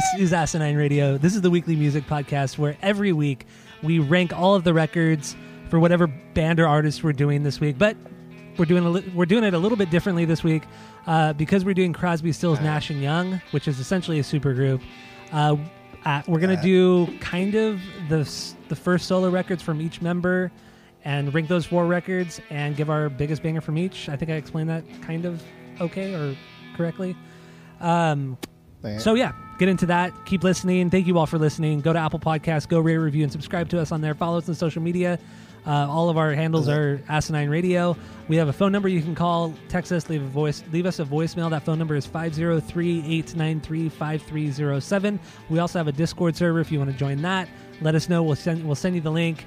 This is Asinine Radio. This is the weekly music podcast where every week we rank all of the records for whatever band or artist we're doing this week. But we're doing a li- we're doing it a little bit differently this week uh, because we're doing Crosby, Stills, Nash and Young, which is essentially a supergroup. Uh, uh, we're gonna do kind of the s- the first solo records from each member and rank those four records and give our biggest banger from each. I think I explained that kind of okay or correctly. Um, so yeah, get into that. Keep listening. Thank you all for listening. Go to Apple Podcasts, go rate, review, and subscribe to us on there. Follow us on social media. Uh, all of our handles are Asinine Radio. We have a phone number you can call, text us, leave a voice, leave us a voicemail. That phone number is 503-893-5307. We also have a Discord server if you want to join that. Let us know. We'll send we'll send you the link.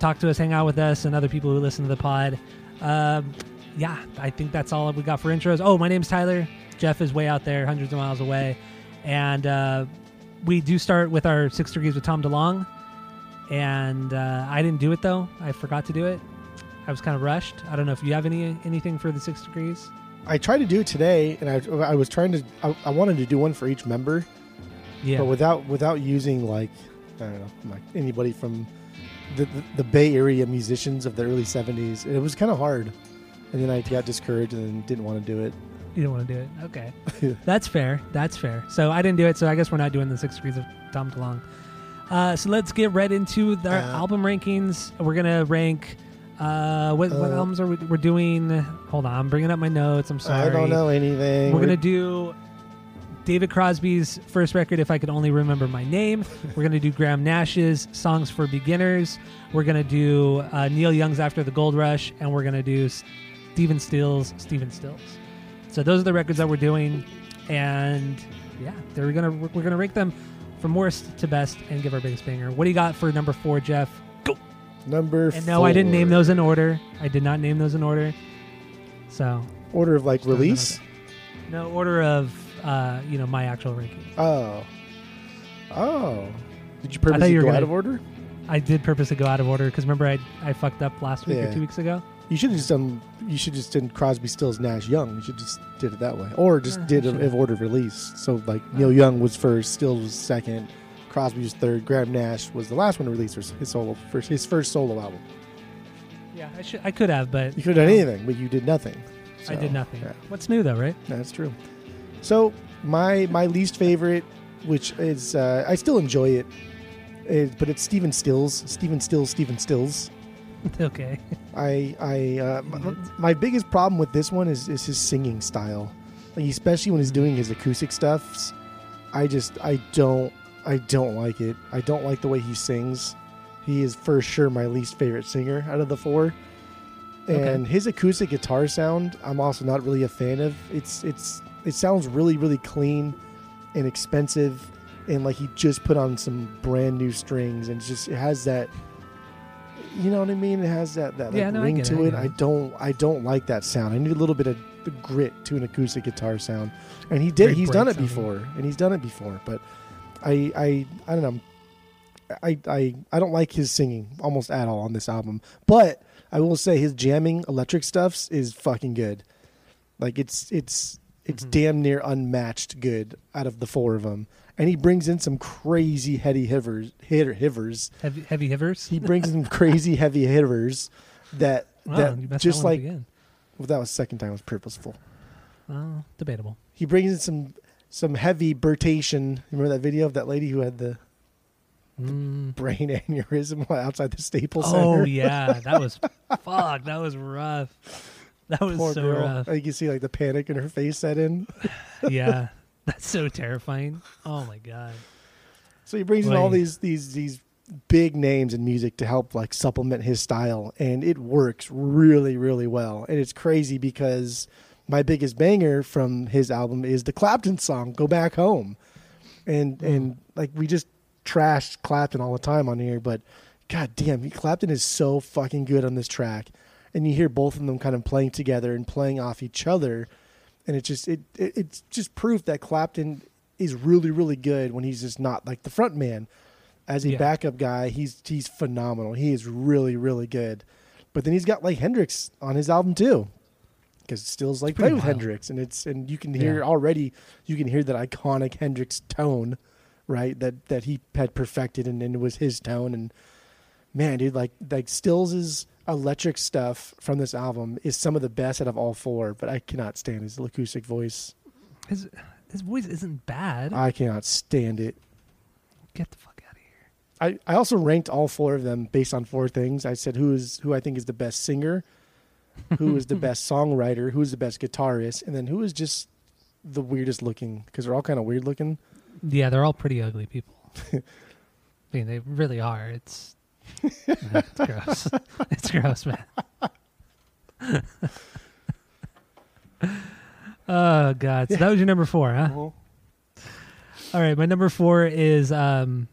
Talk to us, hang out with us, and other people who listen to the pod. Um, yeah, I think that's all we got for intros. Oh, my name's Tyler. Jeff is way out there, hundreds of miles away. And uh, we do start with our six degrees with Tom DeLonge. And uh, I didn't do it though. I forgot to do it. I was kind of rushed. I don't know if you have any anything for the six degrees. I tried to do it today, and I, I was trying to. I, I wanted to do one for each member, Yeah. but without without using like I don't know, like anybody from the, the, the Bay Area musicians of the early '70s. It was kind of hard, and then I got discouraged and didn't want to do it. You don't want to do it. Okay. That's fair. That's fair. So I didn't do it. So I guess we're not doing the six degrees of Tom DeLonge. Uh, so let's get right into our Uh, album rankings. We're gonna rank. Uh, what, what Uh, albums are we, we're doing? Hold on, I'm bringing up my notes. I'm sorry. I don't know anything. We're gonna do David Crosby's first record. If I could only remember my name. We're gonna do Graham Nash's Songs for Beginners. We're gonna do uh, Neil Young's After the Gold Rush, and we're gonna do Stephen Stills. Stephen Stills. So those are the records that we're doing, and yeah, they're gonna we're gonna rank them from worst to best and give our biggest banger. What do you got for number four, Jeff? Go. number. And no, I didn't name those in order. I did not name those in order. So order of like Just don't know release. no order of uh, you know my actual ranking. Oh, oh. Did you purposely you go gonna- out of order? I did purposely go out of order because remember I I fucked up last week Yeah. or two weeks ago. You should have just done. You should just done Crosby, Stills, Nash, Young. You should just did it that way, or just Yeah, did a, order of release. So like Neil Young was first, Stills was second, Crosby was third, Graham Nash was the last one to release his solo first his first solo album. Yeah, I should I could have, but You could have done anything, but you did nothing. I did nothing. yeah. What's new though, right? That's true. So my my least favorite, which is uh, I still enjoy it, is, but it's Stephen Stills. Stephen Stills. Stephen Stills. okay. I I uh, m- my biggest problem with this one is is his singing style, like especially when he's doing his acoustic stuffs. I just I don't I don't like it. I don't like the way he sings. He is for sure my least favorite singer out of the four. Okay. And his acoustic guitar sound, I'm also not really a fan of. It's it's it sounds really really clean and expensive, and like he just put on some brand new strings, and just it has that. You know what I mean? It has that that like, Yeah, no, ring it, to it. I don't I don't like that sound. I need a little bit of the grit to an acoustic guitar sound, and he did. Very he's done it sounding. before, and he's done it before. But I I I don't know. I I I don't like his singing almost at all on this album. But I will say his jamming electric stuffs is fucking good. Like it's it's it's Mhm. damn near unmatched good out of the four of them. And he brings in some crazy heady hitters, hitter hitters. Heavy heavy hitters. He brings in crazy heavy hitters that Wow, that just that like well, that was second time it was purposeful. Oh, debatable. He brings in some some heavy burtation. Remember that video of that lady who had the Mm. brain aneurysm outside the Staples Oh Center? Oh yeah, that was fuck. That was rough. That was Poor so girl. rough. You see like the panic in her face set in. yeah, that's so terrifying. Oh my god. So he brings in all these these these big names in music to help like supplement his style and it works really really well. And it's crazy because my biggest banger from his album is the Clapton song "Go Back Home," and hmm. and like we just trashed Clapton all the time on here, but god damn, Clapton is so fucking good on this track, and you hear both of them kind of playing together and playing off each other, and it just it, it it's just proof that Clapton is really really good when he's just not like the front man. As a Yeah. backup guy, he's he's phenomenal. He is really really good. But then he's got like Hendrix on his album too, because Stills like play with. Hendrix, and it's and you can hear Yeah. already you can hear that iconic Hendrix tone, right? That that he had perfected, and, and it was his tone. And man, dude, like like Stills's electric stuff from this album is some of the best out of all four. But I cannot stand his acoustic voice. His his voice isn't bad. I cannot stand it. Get the fuck out of here. I, I also ranked all four of them based on four things. I said who is who I think is the best singer, who is the best songwriter, who is the best guitarist, and then who is just the weirdest looking because they're all kind of weird looking. Yeah, they're all pretty ugly people. I mean, they really are. It's it's gross. it's gross, man. oh god. So that was your number four, huh? All right, my number four is um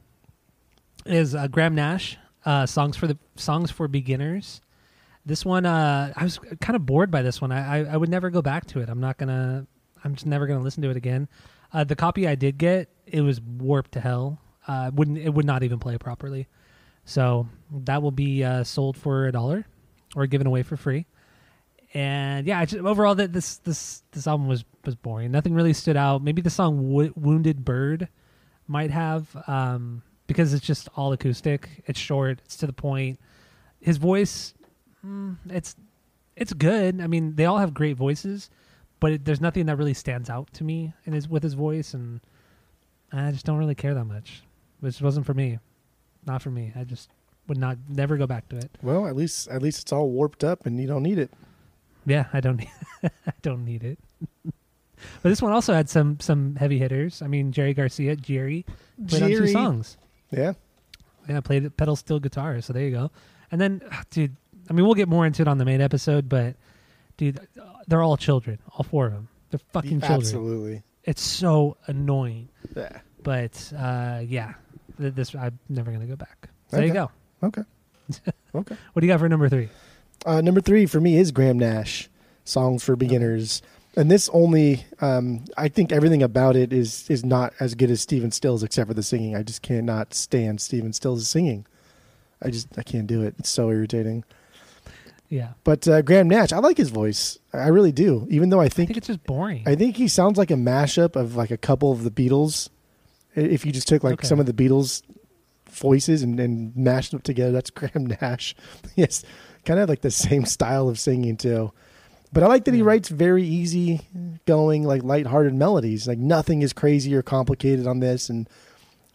is uh, Graham Nash. Uh, songs for the songs for beginners. This one, uh, I was kind of bored by this one. I, I I would never go back to it. I'm not gonna. I'm just never gonna listen to it again. Uh, the copy I did get, it was warped to hell. Uh, wouldn't it would not even play properly. So that will be uh, sold for a dollar or given away for free. And yeah, just, overall, that this this this album was was boring. Nothing really stood out. Maybe the song Wo- "Wounded Bird" might have, um, because it's just all acoustic. It's short. It's to the point. His voice, mm, it's it's good. I mean, they all have great voices, but it, there's nothing that really stands out to me in his with his voice, and I just don't really care that much. Which wasn't for me, not for me. I just would not never go back to it. Well, at least at least it's all warped up and you don't need it. Yeah, I don't need I don't need it. but this one also had some some heavy hitters. I mean, Jerry Garcia, Jerry played on two songs. Yeah. Yeah, played pedal steel guitar. So there you go. And then, dude, I mean, we'll get more into it on the main episode, but dude, they're all children, all four of them. They're fucking children. Absolutely. It's so annoying. Yeah. But uh, yeah, this I'm never gonna go back. So there you go. Okay. okay. What do you got for number three? Uh, number three for me is Graham Nash, Songs for Beginners. And this only, um, I think everything about it is is not as good as Stephen Stills, except for the singing. I just cannot stand Stephen Stills' singing. I just I can't do it. It's so irritating. Yeah, But uh, Graham Nash, I like his voice. I really do. Even though I I think think it's just boring. I think he sounds like a mashup of like a couple of the Beatles. If you just took like Okay. some of the Beatles voices and, and mashed them together, that's Graham Nash. yes, kind of like the same style of singing too. But I like that he writes very easy going, like lighthearted melodies. Like nothing is crazy or complicated on this, and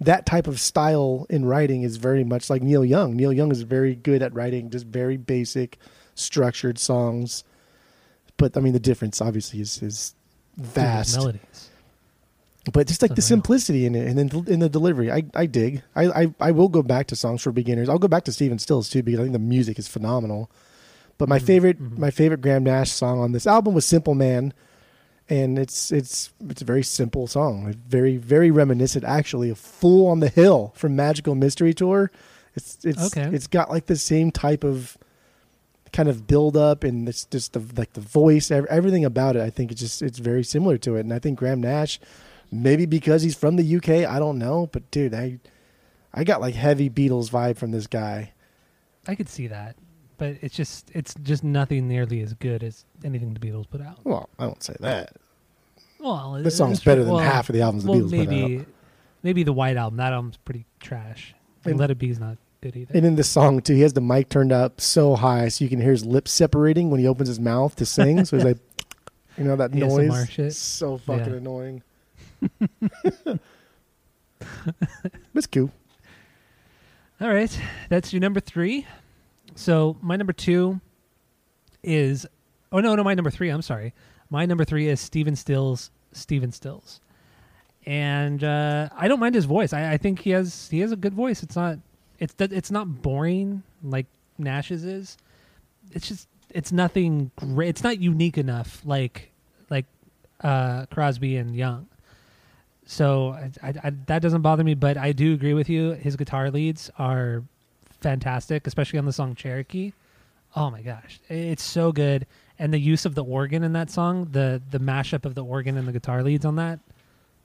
that type of style in writing is very much like Neil Young. Neil Young is very good at writing just very basic, structured songs. But I mean, the difference obviously is is Dude, vast melodies. But just like the simplicity in it and then in the delivery. I, I dig. I, I i will go back to songs for beginners. I'll go back to stephen stills too because i think the music is phenomenal. But my Mhm, favorite mhm. my favorite graham nash song on this album was simple man. And it's it's it's a very simple song. Very very reminiscent actually of fool on the hill from magical mystery tour. It's it's Okay. it's got like the same type of kind of build up and it's just the like the voice everything about it i think it's just it's very similar to it. And i think graham nash maybe because he's from the uk i don't know but dude i i got like heavy beatles vibe from this guy I could see that, but it's just it's just nothing nearly as good as anything the Beatles put out. well i don't say that Well, this song's better than well, half of the albums the well, beatles put out maybe maybe the White Album. That album's pretty trash. And And- Let It Be's not good either. and in this song too he has the mic turned up so high so you can hear his lips separating when he opens his mouth to sing so he's like you know that ASMR noise shit. so fucking Yeah. annoying it's cool All right, that's your number three. So my number two is oh no no my number three. I'm sorry. My number three is Stephen Stills. Stephen Stills, and uh, I don't mind his voice. I, I think he has he has a good voice. It's not it's it's not boring like Nash's is. It's just it's nothing great. It's not unique enough like like uh, Crosby and Young. So I, I, I, that doesn't bother me, but I do agree with you. His guitar leads are fantastic, especially on the song Cherokee. Oh my gosh, it's so good, and the use of the organ in that song, the the mashup of the organ and the guitar leads on that,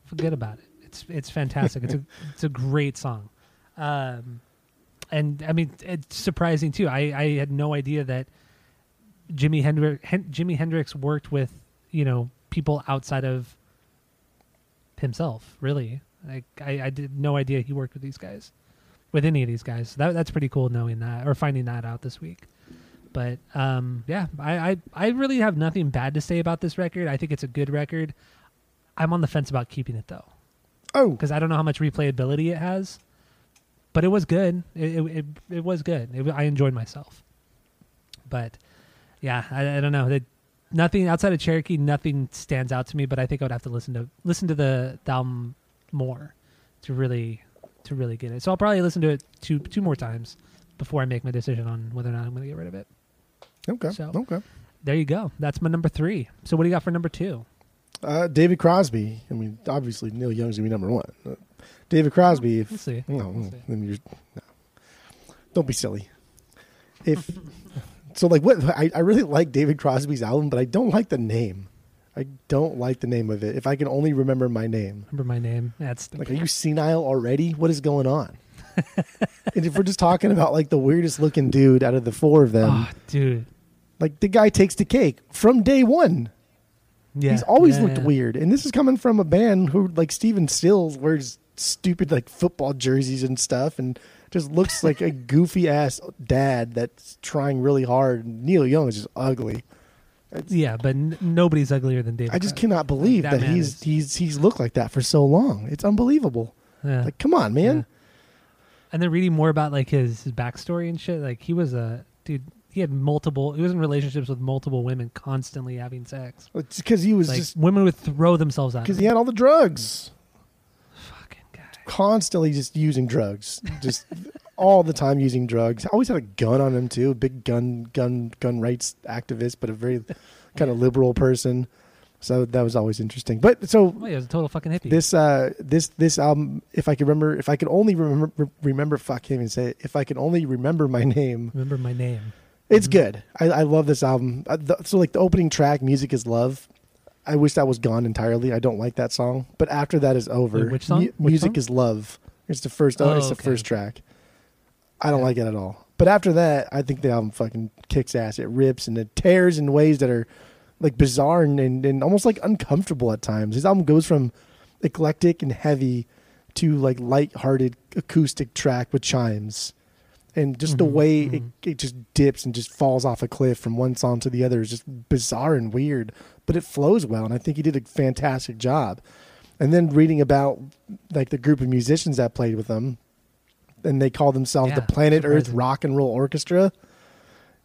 forget about it. It's it's fantastic. it's a it's a great song, um, and I mean it's surprising too. I I had no idea that Jimi Hendrix Jimi Hendrix worked with you know people outside of himself. Really, like I I did no idea he worked with these guys, with any of these guys. That that's pretty cool knowing that or finding that out this week. But um, yeah, I, I I really have nothing bad to say about this record. I think it's a good record. I'm on the fence about keeping it though. Oh, because I don't know how much replayability it has, but it was good. It it it, it was good. It, I enjoyed myself. But yeah, I, I don't know. It, nothing outside of Cherokee, nothing stands out to me. But I think I would have to listen to listen to the, the album more to really to really get it. So I'll probably listen to it two two more times before I make my decision on whether or not I'm going to get rid of it. okay, So- okay. There you go. That's my number three. So what do you got for number two? Uh, David Crosby. I mean, obviously Neil Young's gonna be number one. Uh, David Crosby. If We'll see. no, We'll see. then you're no. Don't be silly. If so, like what I, I really like David Crosby's album, but I don't like the name. I don't like the name of it. If I can only remember my name, Remember my name? That's like, are you senile already? What is going on? and if we're just talking about like the weirdest looking dude out of the four of them, oh, dude. like the guy takes the cake from day one. Yeah, He's always yeah, looked yeah. weird, and this is coming from a band who, like Stephen Stills, wears stupid like football jerseys and stuff, and just looks like a goofy ass dad that's trying really hard. Neil Young is just ugly. Yeah, but n- nobody's uglier than David. I just cannot believe that that, he's is- he's he's looked like that for so long. It's unbelievable. Yeah. Like, come on, man. Yeah. And then reading more about like his, his backstory and shit, like he was a dude. He had multiple. He was in relationships with multiple women, constantly having sex. It's because he was Like just women would throw themselves at because he had all the drugs. Constantly just using drugs, just all the time using drugs. Always had a gun on him too. Big gun gun gun rights activist, but a very kind of liberal person. So that was always interesting. But so Oh, yeah, he was a total fucking hippie. this uh this this album, if I could remember, if I could only remember remember, fuck, can't even say it. If I could only remember my name, Remember my name. it's Mhm. good. I, I love this album. Uh, the, so like the opening track, "Music Is Love." I wish that was gone entirely. I don't like that song. But after that is over, Wait, which song? Which "Music song? Is Love." It's the first. Oh, Oh, it's the first track. I don't Yeah. like it at all. But after that, I think the album fucking kicks ass. It rips and it tears in ways that are like bizarre and, and, and almost like uncomfortable at times. His album goes from eclectic and heavy to like light-hearted acoustic track with chimes. And just the Mhm, way mhm. it, it just dips and just falls off a cliff from one song to the other is just bizarre and weird, but it flows well. And I think he did a fantastic job. And then reading about like the group of musicians that played with him, and they call themselves Yeah, the Planet Earth. Rock and Roll Orchestra.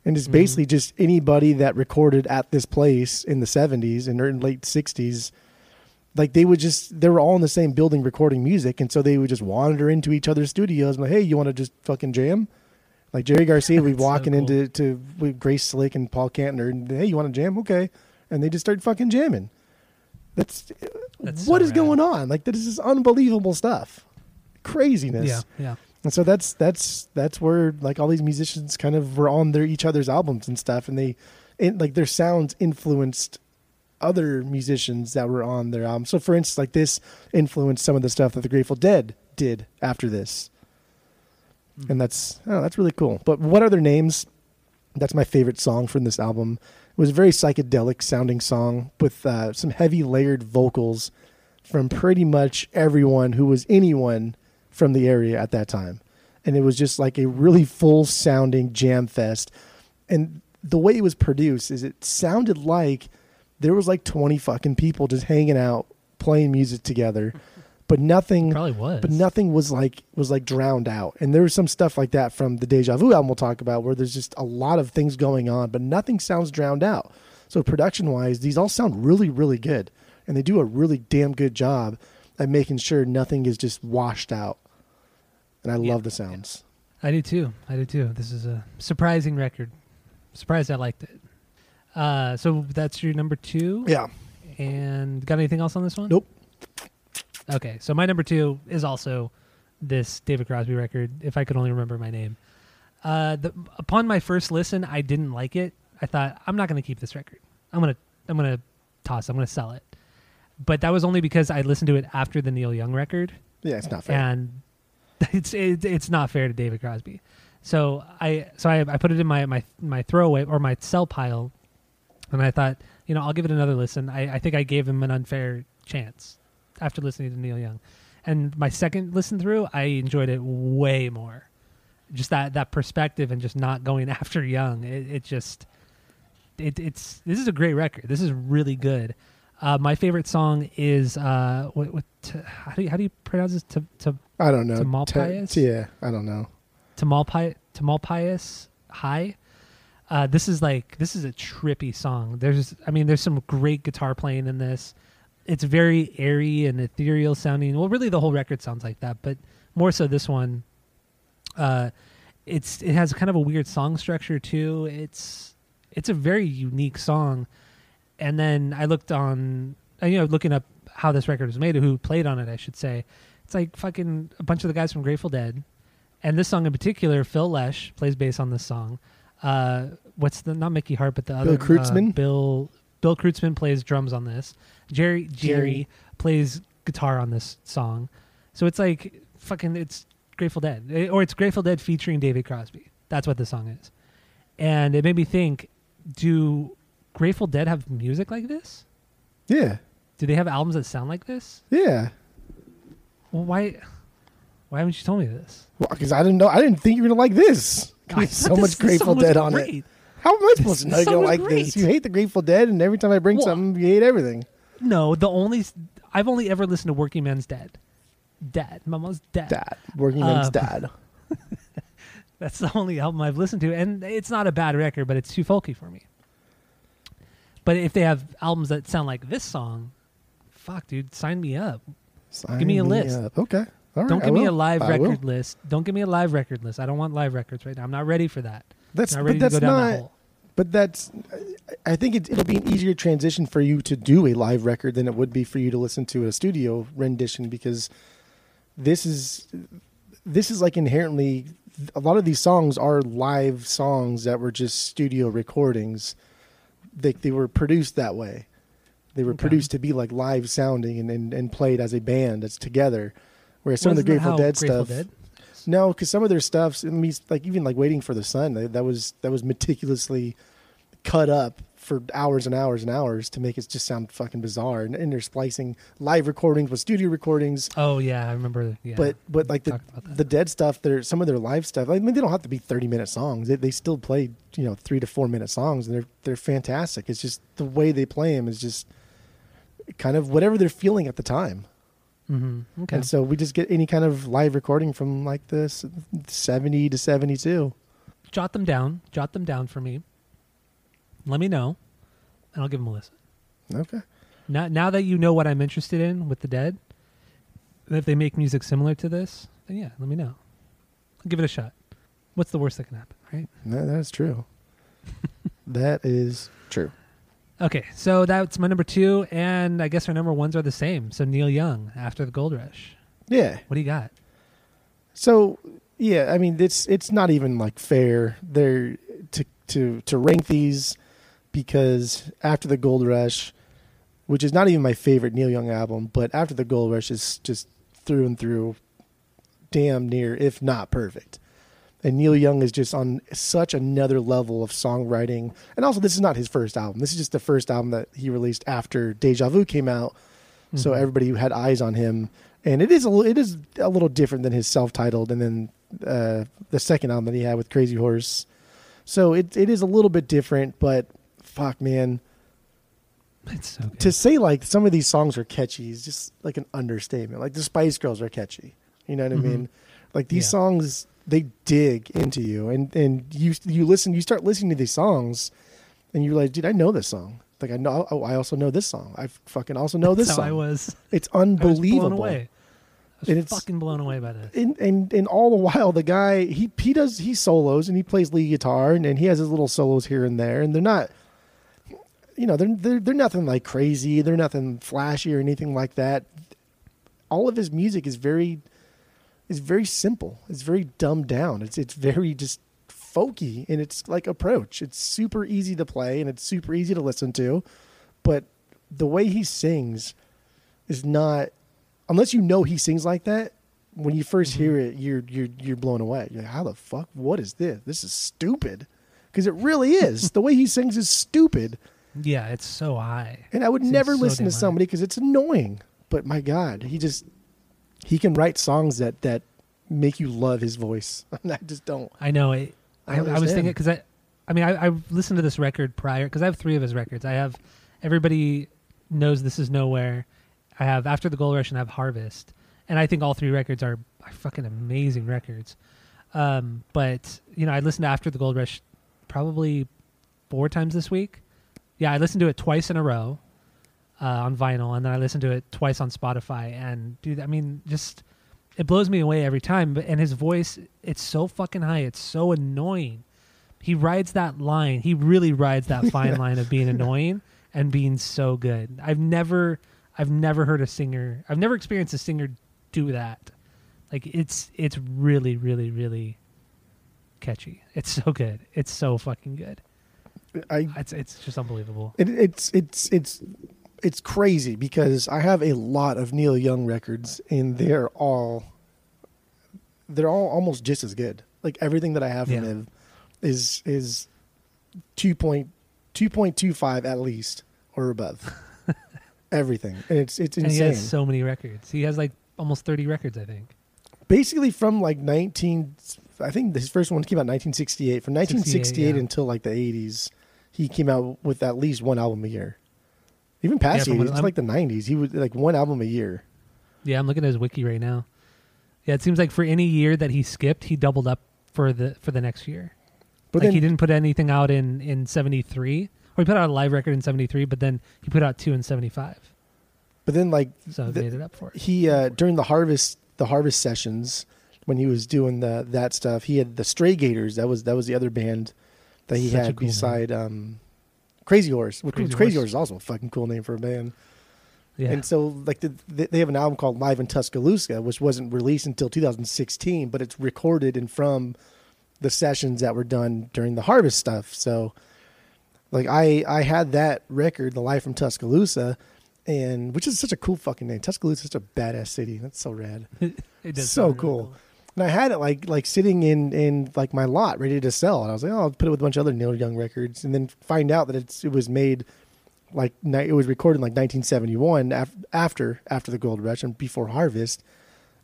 And it's Mhm. basically just anybody that recorded at this place in the 70s and in late 60s. Like they would just, they were all in the same building recording music. And so they would just wander into each other's studios and like, hey, you want to just fucking jam? Like Jerry Garcia would be That's so walking cool. into to with Grace Slick and Paul Kantner and hey, you want to jam? Okay. And they just start fucking jamming. That's, That's what so is rad. going on? Like this is unbelievable stuff. Craziness. Yeah, yeah. And so that's that's that's where like all these musicians kind of were on their each other's albums and stuff, and they, like their sounds influenced other musicians that were on their album. So for instance, like this influenced some of the stuff that the Grateful Dead did after this, mm-hmm. and that's oh, that's really cool. But what other names? That's my favorite song from this album. Was a very psychedelic sounding song with uh, some heavy layered vocals from pretty much everyone who was anyone from the area at that time. And it was just like a really full sounding jam fest. And the way it was produced is it sounded like there was like 20 fucking people just hanging out playing music together. But nothing Probably was. but nothing was like was like drowned out. And there was some stuff like that from the Deja Vu album we'll talk about where there's just a lot of things going on, but nothing sounds drowned out. So production wise, these all sound really, really good. And they do a really damn good job at making sure nothing is just washed out. And I Yeah, love the sounds. I do too. I do too. This is a surprising record. Surprised I liked it. Uh, so that's your number two. Yeah. And got anything else on this one? Nope. Okay, so my number two is also this David Crosby record. If I could only remember my name. Uh, the, upon my first listen, I didn't like it. I thought I'm not going to keep this record. I'm gonna I'm gonna toss. I'm gonna sell it. But that was only because I listened to it after the Neil Young record, Yeah, it's not fair. and it's it, it's not fair to David Crosby. So I so I, I put it in my my my throwaway or my sell pile, and I thought you know I'll give it another listen. I, I think I gave him an unfair chance after listening to Neil Young, and my second listen through I enjoyed it way more. Just that that perspective and just not going after Young. It, it just it, it's this is a great record. This is really good. Uh, my favorite song is uh, what, what t- how do you, how do you pronounce this? to i don't know. Tamalpais? Te- yeah, I don't know. Tamalpi- Tamalpais High. Uh, this is like this is a trippy song. There's I mean there's some great guitar playing in this. It's very airy and ethereal sounding. Well, really the whole record sounds like that, but more so this one. Uh, it's it has kind of a weird song structure too. It's it's a very unique song. And then I looked on, uh, you know, looking up how this record was made, who played on it, I should say. It's like fucking a bunch of the guys from Grateful Dead, and this song in particular, Phil Lesh plays bass on this song. Uh, what's the not Mickey Hart, but the other Kreutzmann? Uh, Bill Bill Kreutzmann plays drums on this. Jerry Jerry, Jerry. plays guitar on this song. So it's like fucking it's Grateful Dead, Eh, or it's Grateful Dead featuring David Crosby. That's what the song is, and it made me think: Do Grateful Dead have music like this? Yeah, Do they have albums that sound like this? yeah. Well, why? Why haven't you told me this? Well, because I didn't know. I didn't think you were gonna like this. I so much this Grateful song was Dead on it. great. How am I supposed to know you don't like great. this? You hate the Grateful Dead, and every time I bring Well- something, you hate everything. No, the only I've only ever listened to Working Man's Dead. Dad, Mama's dad. Dad, working man's Um, dad. That's the only album I've listened to, and it's not a bad record, but it's too folky for me. But if they have albums that sound like this song, fuck, dude, sign me up. Sign give me a list. up. Okay. All right. Don't give me a live I will. record list. Don't give me a live record list. I don't want live records right now. I'm not ready for that. That's not but that's to go down not. that hole. But that's. I think it, it'll be an easier transition for you to do a live record than it would be for you to listen to a studio rendition because this is this is like inherently a lot of these songs are live songs that were just studio recordings. They they were produced that way. They were Okay. produced to be like live sounding and, and, and played as a band that's together. Whereas some Wasn't of the that Grateful how Dead Grateful stuff, Dead? No, because some of their stuffs, I mean, like even like waiting for the sun, that, that was that was meticulously cut up for hours and hours and hours to make it just sound fucking bizarre. And, and they're splicing live recordings with studio recordings. Oh yeah, I remember. Yeah, But but like the talked about that. the dead stuff, their some of their live stuff. I mean, they don't have to be thirty minute songs. They, they still play you know three to four minute songs, and they're they're fantastic. It's just the way they play them is just kind of whatever they're feeling at the time. Hmm okay. And so we just get any kind of live recording from like this 70 to 72. jot them down. Jot them down for me. Let me know, and I'll give them a listen. Okay. Now, now that you know what I'm interested in with the Dead, if they make music similar to this, then yeah, let me know. I'll give it a shot. What's the worst that can happen, right? No, that's true. that is true. Okay, so that's my number two, and I guess our number ones are the same. So Neil Young after the Gold Rush. Yeah. What do you got? So, yeah, I mean it's it's not even like fair there to to to rank these because after the Gold Rush, which is not even my favorite Neil Young album, but after the Gold Rush is just through and through damn near if not perfect. And Neil Young is just on such another level of songwriting. And also, this is not his first album. This is just the first album that he released after Deja Vu came out. So Mhm. everybody had eyes on him, and it is a, it is a little different than his self-titled, and then uh, the second album that he had with Crazy Horse. So it it is a little bit different, but fuck, man, It's so to say like some of these songs are catchy is just like an understatement. Like the Spice Girls are catchy. You know what Mhm. I mean? Like these Yeah. songs, they dig into you, and and you you listen, you start listening to these songs, and you're like, dude, I know this song. Like I know, oh, I also know this song. I fucking also know this That's how song. I was. It's unbelievable. I was blown away. I was And it's- fucking blown away by this. and, and and all the while the guy he he does he solos and he plays lead guitar and, and he has his little solos here and there and they're not you know, they're they're they're nothing like crazy. They're nothing flashy or anything like that. All of his music is very is very simple. It's very dumbed down. It's it's very just folky in its like approach. It's super easy to play and it's super easy to listen to, but the way he sings is not unless you know he sings like that. When you 1st Mm-hmm. hear it, you're you're you're blown away. You're like, how the fuck? What is this? This is stupid. Because it really is. the way he sings is stupid. Yeah, it's so high. And I would Seems never so listen to somebody because it's annoying. But my God, he just he can write songs that that make you love his voice. I just don't. I know it. I I, I was thinking because I, I mean, I, I've listened to this record prior because I have three of his records. I have everybody knows this is nowhere. I have After the Gold Rush and I have Harvest, and I think all three records are, are fucking amazing records. Um, but you know, I listened to After the Gold Rush probably four times this week. Yeah, I listened to it twice in a row uh, on vinyl, and then I listened to it twice on Spotify. And dude, I mean, just it blows me away every time. But and his voice, it's so fucking high. It's so annoying. He rides that line. He really rides that fine line of being annoying and being so good. I've never, I've never heard a singer. I've never experienced a singer do that. Like it's, it's really, really, really catchy. It's so good. It's so fucking good. I It's, it's just unbelievable. it, it's it's it's it's crazy because I have a lot of Neil Young records and they're all they're all almost just as good. Like everything that I have from Yeah. him is is two point two point two five at least or above. everything. And it's it's And he insane. has so many records. He has like almost 30 records, I think. basically from like 19 i think his first one came out in 1968 from 1968 yeah. until like the 80s he came out with at least one album a year even past Yeah, the 80s it's I'm- like the 90s he was like one album a year. Yeah, I'm looking at his wiki right now. Yeah, it seems like for any year that he skipped, he doubled up for the for the next year. but like then he didn't put anything out in in 73 or he put out a live record in 73 but then he put out two in 75 but then like so The- made it up for it. he uh during the harvest the harvest sessions when he was doing the that stuff he had the stray gators. That was that was the other band that he Such had cool beside um crazy horse which Crazy crazy, Horse. horse is also a fucking cool name for a band yeah And so, like, the, they have an album called Live in Tuscaloosa, which wasn't released until 2016, but it's recorded and from the sessions that were done during the Harvest stuff. So, like, I I had that record, The Live from Tuscaloosa, and which is such a cool fucking name. Tuscaloosa is such a badass city. That's so rad. it does so sound really cool. And I had it like like sitting in in like my lot ready to sell, and I was like, oh, I'll put it with a bunch of other Neil Young records, and then find out that it's it was made like it was recorded in like 1971 af- after after the gold rush and before harvest.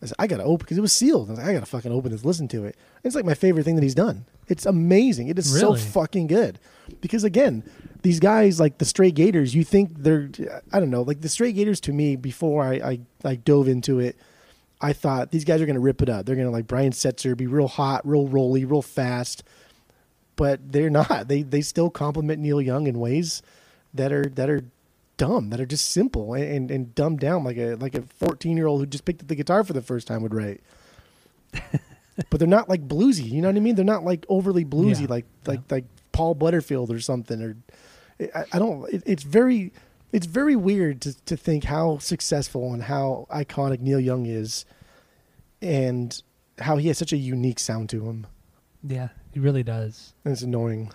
I said, I gotta open because it was sealed. I, was like, I gotta fucking open this, listen to it. It's like my favorite thing that he's done. It's amazing. It is Really? so fucking good. Because again, these guys like the Stray Gators, you think they're I don't know, like the Stray Gators to me before I I, I dove into it. I thought these guys are going to rip it up. They're going to like Brian Setzer, be real hot, real rolly, real fast. But they're not. They they still compliment Neil Young in ways that are that are dumb, that are just simple and, and, and dumbed down like a like a fourteen year old who just picked up the guitar for the first time would write. but they're not like bluesy. You know what I mean? They're not like overly bluesy Yeah. like like like Paul Butterfield or something. Or I, I don't. It, it's very it's very weird to to think how successful and how iconic Neil Young is, and how he has such a unique sound to him. yeah he really does. And it's annoying.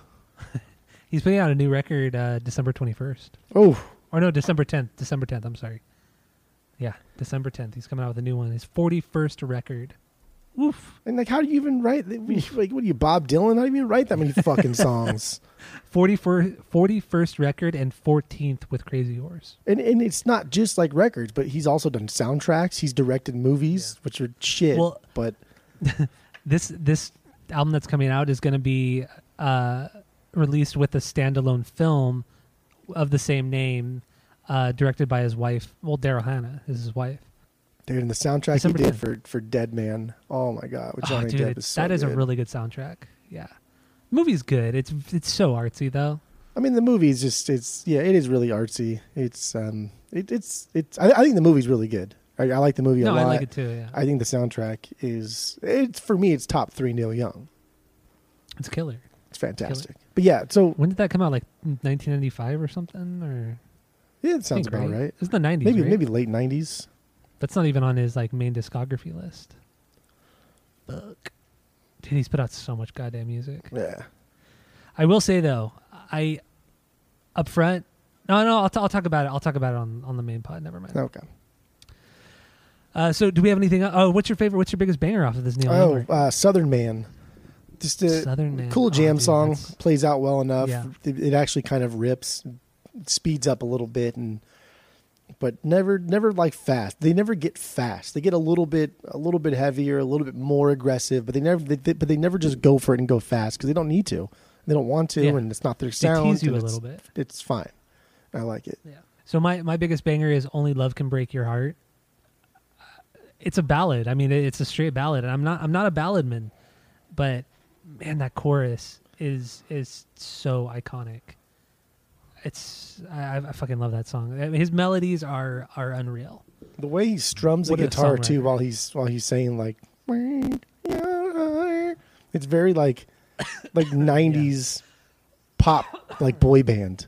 he's putting out a new record uh december 21st Oh, or no december 10th december 10th i'm sorry. Yeah december 10th he's coming out with a new one. His 41st record Oof. and like, how do you even write? Like, what are you, Bob Dylan? How do you even write that many fucking songs? 41st, 41st record and 14th with crazy horse And and it's not just like records, but he's also done soundtracks. He's directed movies, which are shit. Well- but this this album that's coming out is going to be uh, released with a standalone film of the same name, uh, directed by his wife. Well, Daryl Hannah is his wife. Dude, and the soundtrack December he did 10th. for for Dead Man. Oh my god, with Oh, Johnny dude, Depp is so that is a really good soundtrack. Yeah, movie's good. It's it's so artsy though. I mean, the movie is just it's yeah, it is really artsy. It's um, it, it's it's. I, I think the movie's really good. I, I like the movie a no, lot. I like it too. Yeah, I think the soundtrack is it's for me. It's top three Neil Young. it's killer. It's fantastic. But yeah, so When did that come out? Like 1995 or something? Or yeah, it sounds think, about right. It's the 90s. Maybe right? maybe late nineties. That's not even on his like main discography list. Fuck. Dude, he's put out so much goddamn music. Yeah. I will say though, I up front. No, no, I'll, t- I'll talk about it. I'll talk about it on, on the main pod. Never mind. Okay. Uh, so, do we have anything? Oh, what's your favorite? What's your biggest banger off of this Neil? Oh, Young uh, Southern Man. Just a Southern Man. cool Oh, jam dude, song. that's- Plays out well enough. Yeah. It, it actually kind of rips, speeds up a little bit, and but never never like fast. They never get fast. They get a little bit a little bit heavier, a little bit more aggressive, but they never they, they- but they never just go for it and go fast because they don't need to. They don't want to, Yeah. and it's not their They sound. tease you a it's- little bit. It's fine. I like it. Yeah. So my my biggest banger is "Only Love Can Break Your Heart." It's a ballad. I mean, it's a straight ballad, and I'm not I'm not a balladman, but man, that chorus is is so iconic. It's I, I fucking love that song. I mean, his melodies are are unreal. The way he strums the What a guitar too while he's while he's saying like it's very like like 90s pop like boy band.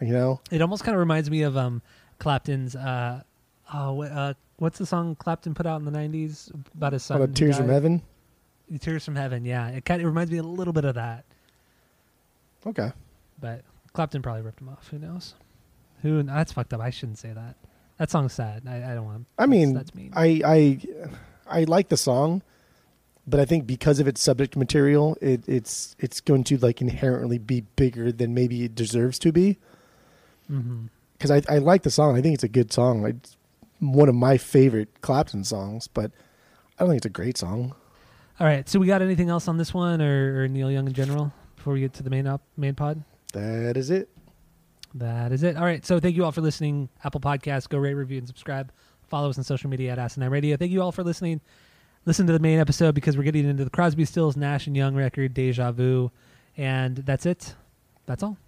You know? It almost kind of reminds me of um Clapton's uh oh uh what's the song Clapton put out in the '90s about his son? About Tears from? Heaven. Tears from Heaven. Yeah, it kind of reminds me a little bit of that. Okay. but Clapton probably ripped him off. Who knows? Who? That's fucked up. I shouldn't say that. That song's sad. I, I don't want. I mean, that's, that's mean. I I I like the song, but I think because of its subject material, it, it's it's going to like inherently be bigger than maybe it deserves to be. Mm-hmm. Because I I like the song. I think it's a good song. It's one of my favorite Clapton songs, but I don't think it's a great song. All right. So we got anything else on this one, or, or Neil Young in general before we get to the main up main pod? That is it. That is it. All right. So thank you all for listening. Apple Podcasts, go rate, review, and subscribe. Follow us on social media at Asinine Radio. Thank you all for listening. Listen to the main episode because we're getting into the Crosby, Stills, Nash and Young record, Deja Vu, and that's it. That's all.